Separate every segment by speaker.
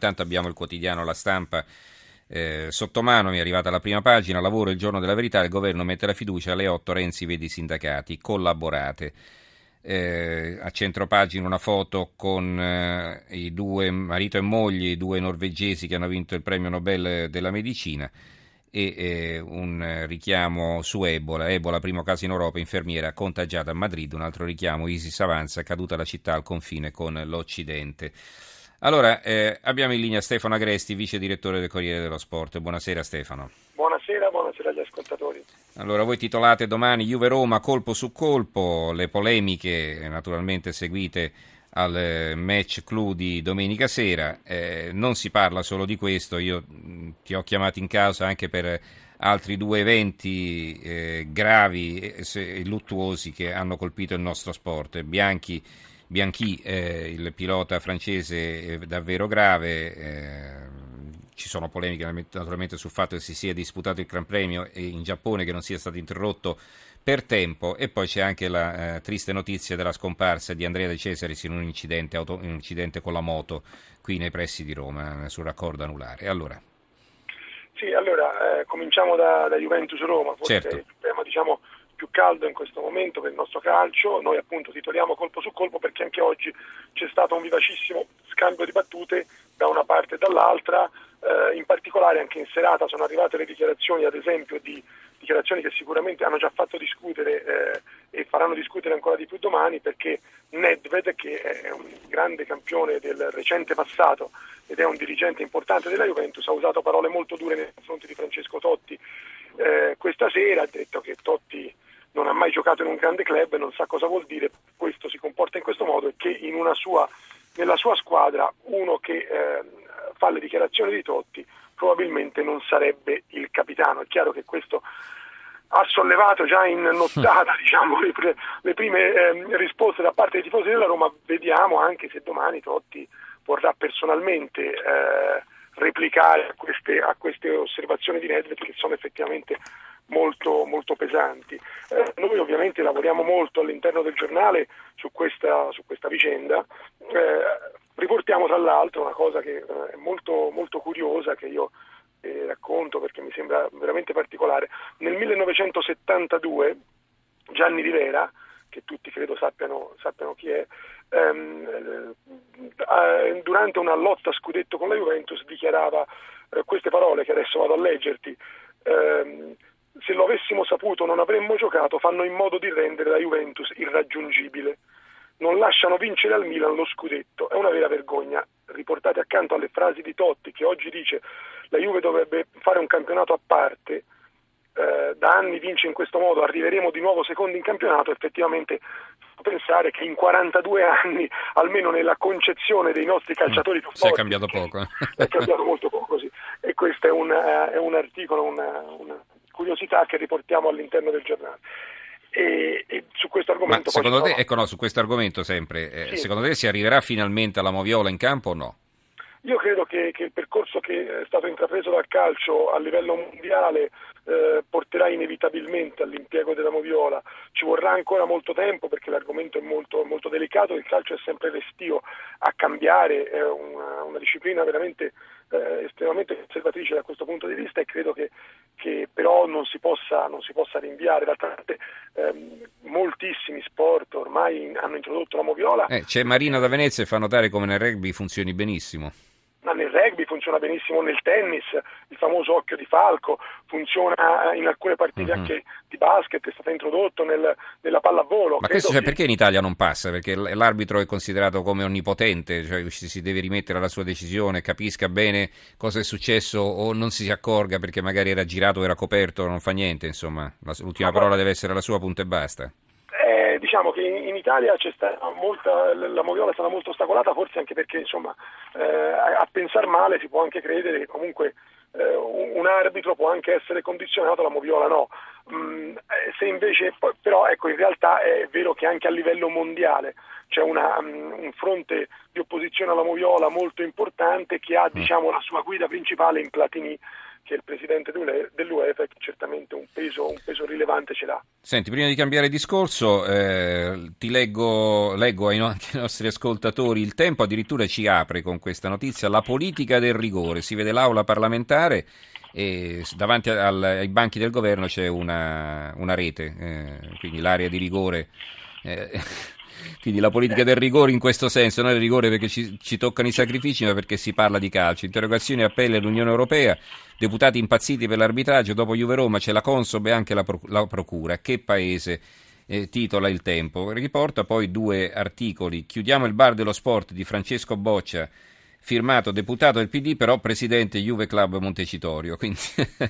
Speaker 1: Intanto abbiamo il quotidiano La Stampa eh, sotto mano, mi è arrivata la prima pagina, lavoro il giorno della verità, il governo mette la fiducia, alle 8 Renzi vedi i sindacati, collaborate. Eh, a centropagina una foto con eh, i due marito e moglie, i due norvegesi che hanno vinto il premio Nobel della medicina e eh, un richiamo su Ebola, Ebola primo caso in Europa, infermiera contagiata a Madrid, un altro richiamo ISIS avanza, caduta la città al confine con l'Occidente. Allora, eh, abbiamo in linea Stefano Agresti, vice direttore del Corriere dello Sport. Buonasera Stefano.
Speaker 2: Buonasera, buonasera agli ascoltatori.
Speaker 1: Allora, voi titolate domani Juve-Roma colpo su colpo, le polemiche naturalmente seguite al eh, match clou di domenica sera. Eh, non si parla solo di questo, io ti ho chiamato in causa anche per altri due eventi eh, gravi e luttuosi che hanno colpito il nostro sport. Bianchi Bianchi, eh, il pilota francese, è davvero grave. Eh, ci sono polemiche naturalmente sul fatto che si sia disputato il Gran Premio in Giappone che non sia stato interrotto per tempo e poi c'è anche la eh, triste notizia della scomparsa di Andrea De Cesaris in un incidente, auto, un incidente con la moto qui nei pressi di Roma sul raccordo anulare. Allora.
Speaker 2: Sì, allora eh, cominciamo da, da Juventus-Roma, forse
Speaker 1: certo.
Speaker 2: il tema diciamo, più caldo in questo momento per il nostro calcio, noi appunto titoliamo colpo su colpo perché anche oggi c'è stato un vivacissimo scambio di battute da una parte e dall'altra, eh, in particolare anche in serata sono arrivate le dichiarazioni ad esempio di dichiarazioni che sicuramente hanno già fatto discutere eh, e faranno discutere ancora di più domani perché Nedved che è un grande campione del recente passato ed è un dirigente importante della Juventus ha usato parole molto dure nei confronti di Francesco Totti eh, questa sera. Ha detto che Totti non ha mai giocato in un grande club, non sa cosa vuol dire, questo si comporta in questo modo e che sua, nella sua squadra uno che eh, fa le dichiarazioni di Totti probabilmente non sarebbe il capitano. È chiaro che questo ha sollevato già in nottata diciamo, le, le, prime eh, risposte da parte dei tifosi della Roma, vediamo anche se domani Totti vorrà personalmente eh, replicare a queste, a queste, osservazioni di Nedved che sono effettivamente molto, molto pesanti. Eh, noi ovviamente lavoriamo molto all'interno del giornale su questa, su questa vicenda, eh, riportiamo tra l'altro una cosa che eh, è molto, molto curiosa che io eh, racconto perché mi sembra veramente particolare. Nel 1972 Gianni Rivera, che tutti credo sappiano, sappiano chi è, ehm, eh, durante una lotta a scudetto con la Juventus dichiarava eh, queste parole che adesso vado a leggerti. Ehm, se lo avessimo saputo non avremmo giocato, fanno in modo di rendere la Juventus irraggiungibile. Non lasciano vincere al Milan lo scudetto, è una vera vergogna. Riportate accanto alle frasi di Totti che oggi dice la Juve dovrebbe fare un campionato a parte, eh, da anni vince in questo modo, arriveremo di nuovo secondi in campionato, effettivamente pensare che in 42 anni, almeno nella concezione dei nostri calciatori mm, più
Speaker 1: forti, è cambiato poco.
Speaker 2: è cambiato molto poco, sì. E questo è un, è un articolo, una, una curiosità che riportiamo all'interno del giornale. E, e su questo argomento...
Speaker 1: Ma secondo te, ecco no, su questo argomento sempre, eh, sì. secondo te si arriverà finalmente alla Moviola in campo o no?
Speaker 2: Io credo che, che, il percorso che è stato intrapreso dal calcio a livello mondiale eh, porterà inevitabilmente all'impiego della moviola. Ci vorrà ancora molto tempo perché l'argomento è molto, molto delicato, il calcio è sempre restio a cambiare, è una, una disciplina veramente eh, estremamente conservatrice da questo punto di vista e credo che, che però non si, possa, non si, possa, rinviare. D'altra parte ehm, moltissimi sport ormai hanno introdotto la moviola.
Speaker 1: Eh, c'è Marina da Venezia e fa notare come nel rugby funzioni benissimo
Speaker 2: ma nel rugby funziona benissimo nel tennis, il famoso occhio di falco, funziona in alcune partite mm-hmm. anche di basket, è stato introdotto nel, nella pallavolo.
Speaker 1: Ma questo, cioè, che... perché in Italia non passa? Perché l'arbitro è considerato come onnipotente, cioè si deve rimettere alla sua decisione, capisca bene cosa è successo o non si accorga perché magari era girato era coperto, non fa niente, insomma, l'ultima ma parola deve essere la sua, punto e basta
Speaker 2: diciamo che in, Italia molta, la moviola è stata molto ostacolata, forse anche perché insomma, eh, a, a pensare male si può anche credere che comunque eh, un arbitro può anche essere condizionato, la moviola no. Mm, eh, se invece, però ecco, in realtà è vero che anche a livello mondiale c'è una, um, un fronte di opposizione alla moviola molto importante che ha mm. diciamo, la sua guida principale in Platini che il presidente dell'UEFA, che certamente un peso, un peso rilevante ce l'ha.
Speaker 1: Senti, prima di cambiare discorso, eh, ti leggo, leggo ai, no- ai, nostri ascoltatori, il tempo addirittura ci apre con questa notizia, la politica del rigore, si vede l'aula parlamentare e davanti al, ai banchi del governo c'è una, una rete, eh, quindi l'area di rigore. Eh, quindi la politica del rigore in questo senso, non il rigore perché ci, ci, toccano i sacrifici, ma perché si parla di calcio. Interrogazioni e appelli all'Unione Europea, deputati impazziti per l'arbitraggio, dopo Juve Roma c'è la Consob e anche la, la Procura. Che paese? Eh, titola il tempo. Riporta poi due articoli. Chiudiamo il bar dello sport di Francesco Boccia firmato deputato del PD, però presidente Juve Club Montecitorio, quindi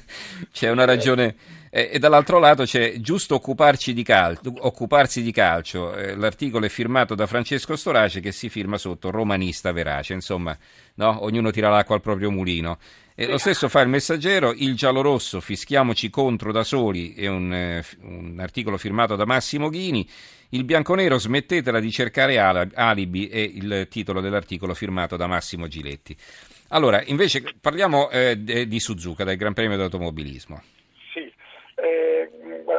Speaker 1: c'è una ragione. Eh, e dall'altro lato c'è giusto occuparci di calcio, occuparsi di calcio. Eh, l'articolo è firmato da Francesco Storace che si firma sotto romanista verace, insomma, no? ognuno tira l'acqua al proprio mulino. E lo stesso fa il messaggero, il giallo-rosso, fischiamoci contro da soli, è un, eh, un articolo firmato da Massimo Ghini. Il bianconero smettetela di cercare alibi è il titolo dell'articolo firmato da Massimo Giletti. Allora, invece parliamo eh, di Suzuka, del Gran Premio d'automobilismo.
Speaker 2: Sì, eh,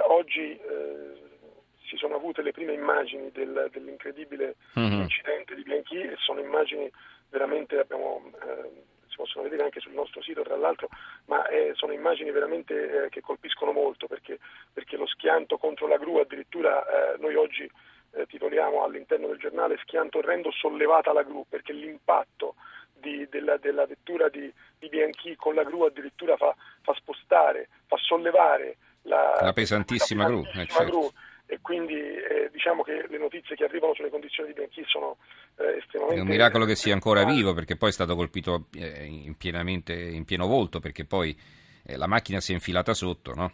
Speaker 2: oggi eh, si sono avute le prime immagini del, dell'incredibile mm-hmm. incidente di Bianchi e sono immagini veramente, abbiamo eh, possono vedere anche sul nostro sito tra l'altro, ma eh, sono immagini veramente eh, che colpiscono molto perché, perché, lo schianto contro la gru addirittura eh, noi oggi eh, titoliamo all'interno del giornale schianto orrendo sollevata la gru perché l'impatto di, della, della, vettura di, di, Bianchi con la gru addirittura fa, fa spostare, fa sollevare la,
Speaker 1: la pesantissima, la pesantissima
Speaker 2: gru, eh, gru. certo e quindi eh, diciamo che le notizie che arrivano sulle condizioni di Bianchi sono eh, estremamente...
Speaker 1: È un miracolo che sia ancora vivo perché poi è stato colpito eh, in, in pieno volto perché poi eh, la macchina si è infilata sotto, no?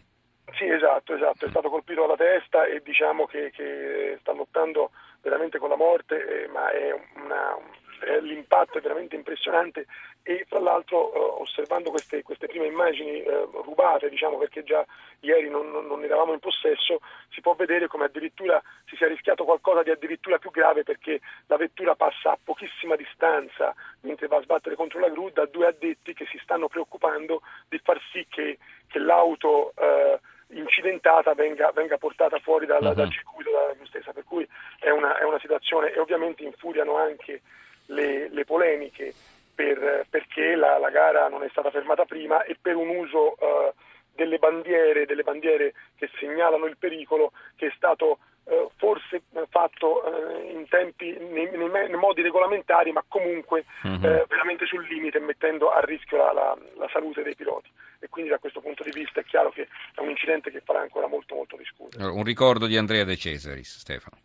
Speaker 2: Sì, esatto, esatto, è stato colpito alla testa e diciamo che, che sta lottando veramente con la morte, eh, ma è una, eh, l'impatto è veramente impressionante e fra l'altro eh, osservando queste, queste, prime immagini eh, rubate, diciamo perché già ieri non, non, non, eravamo in possesso, si può vedere come addirittura si sia rischiato qualcosa di addirittura più grave perché la vettura passa a pochissima distanza mentre va a sbattere contro la gru da due addetti che si stanno preoccupando di far sì che, che l'auto eh, incidentata venga, venga, portata fuori dalla, uh-huh. dal circuito dalla stessa, per cui è una, è una situazione e ovviamente infuriano anche le, le polemiche per, perché la, la, gara non è stata fermata prima e per un uso uh, delle bandiere, delle bandiere che segnalano il pericolo che è stato uh, forse fatto uh, in tempi, nei, nei, nei, modi regolamentari, ma comunque uh-huh. veramente sul limite, mettendo a rischio la, la, la, salute dei piloti. E quindi da questo punto di vista è chiaro che è un incidente che farà ancora molto molto discutere.
Speaker 1: Un ricordo di Andrea De Cesaris, Stefano.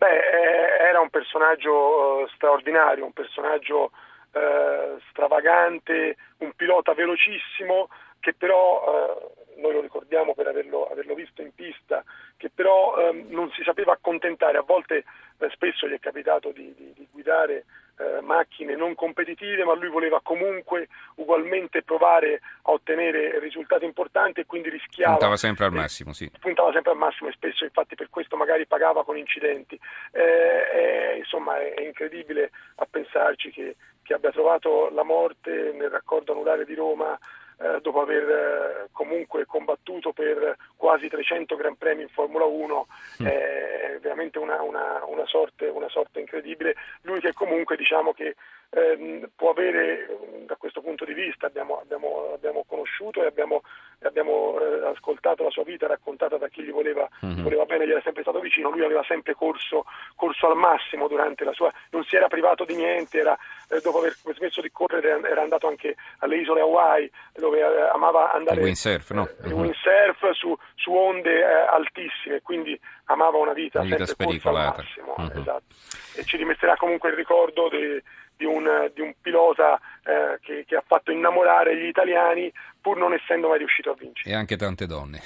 Speaker 2: Beh, eh, era un personaggio eh, straordinario, un personaggio eh, stravagante, un pilota velocissimo che però, eh, noi lo ricordiamo per averlo, averlo, visto in pista, che però ehm, non si sapeva accontentare, a volte eh, spesso gli è capitato di, di, di guidare eh, macchine non competitive, ma lui voleva comunque ugualmente provare a ottenere risultati importanti e quindi rischiava.
Speaker 1: Puntava sempre al massimo, sì.
Speaker 2: Puntava sempre al massimo e spesso infatti per questo magari pagava con incidenti. Eh, insomma è, è, incredibile a pensarci che, che abbia trovato la morte nel raccordo anulare di Roma eh, dopo aver eh, comunque combattuto per quasi 300 Gran Premi in Formula 1, mm. è veramente una, una, una, sorte, una, sorte, incredibile. Lui che comunque diciamo che ehm, può avere da questo punto di vista, abbiamo, abbiamo, abbiamo conosciuto e abbiamo, abbiamo eh, ascoltato la sua vita raccontata da chi gli voleva, mm-hmm. voleva bene, gli era sempre stato vicino, lui aveva sempre corso, corso al massimo durante la sua, non si era privato di niente, era, eh, dopo aver smesso di correre era andato anche alle isole Hawaii dove eh, amava andare
Speaker 1: il windsurf, no?
Speaker 2: uh-huh. windsurf su, su onde eh, altissime, quindi amava una vita,
Speaker 1: una vita spericolata.
Speaker 2: Uh-huh. esatto. E ci rimetterà comunque il ricordo de, di un, di un pilota eh, che, che, ha fatto innamorare gli italiani pur non essendo mai riuscito a vincere.
Speaker 1: E anche tante donne.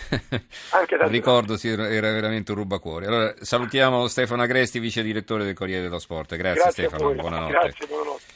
Speaker 1: Anche tante Ricordo sì, era veramente un rubacuore. Allora salutiamo Stefano Agresti, vice direttore del Corriere dello Sport. Grazie, Grazie Stefano, buonanotte.
Speaker 2: Grazie, buonanotte.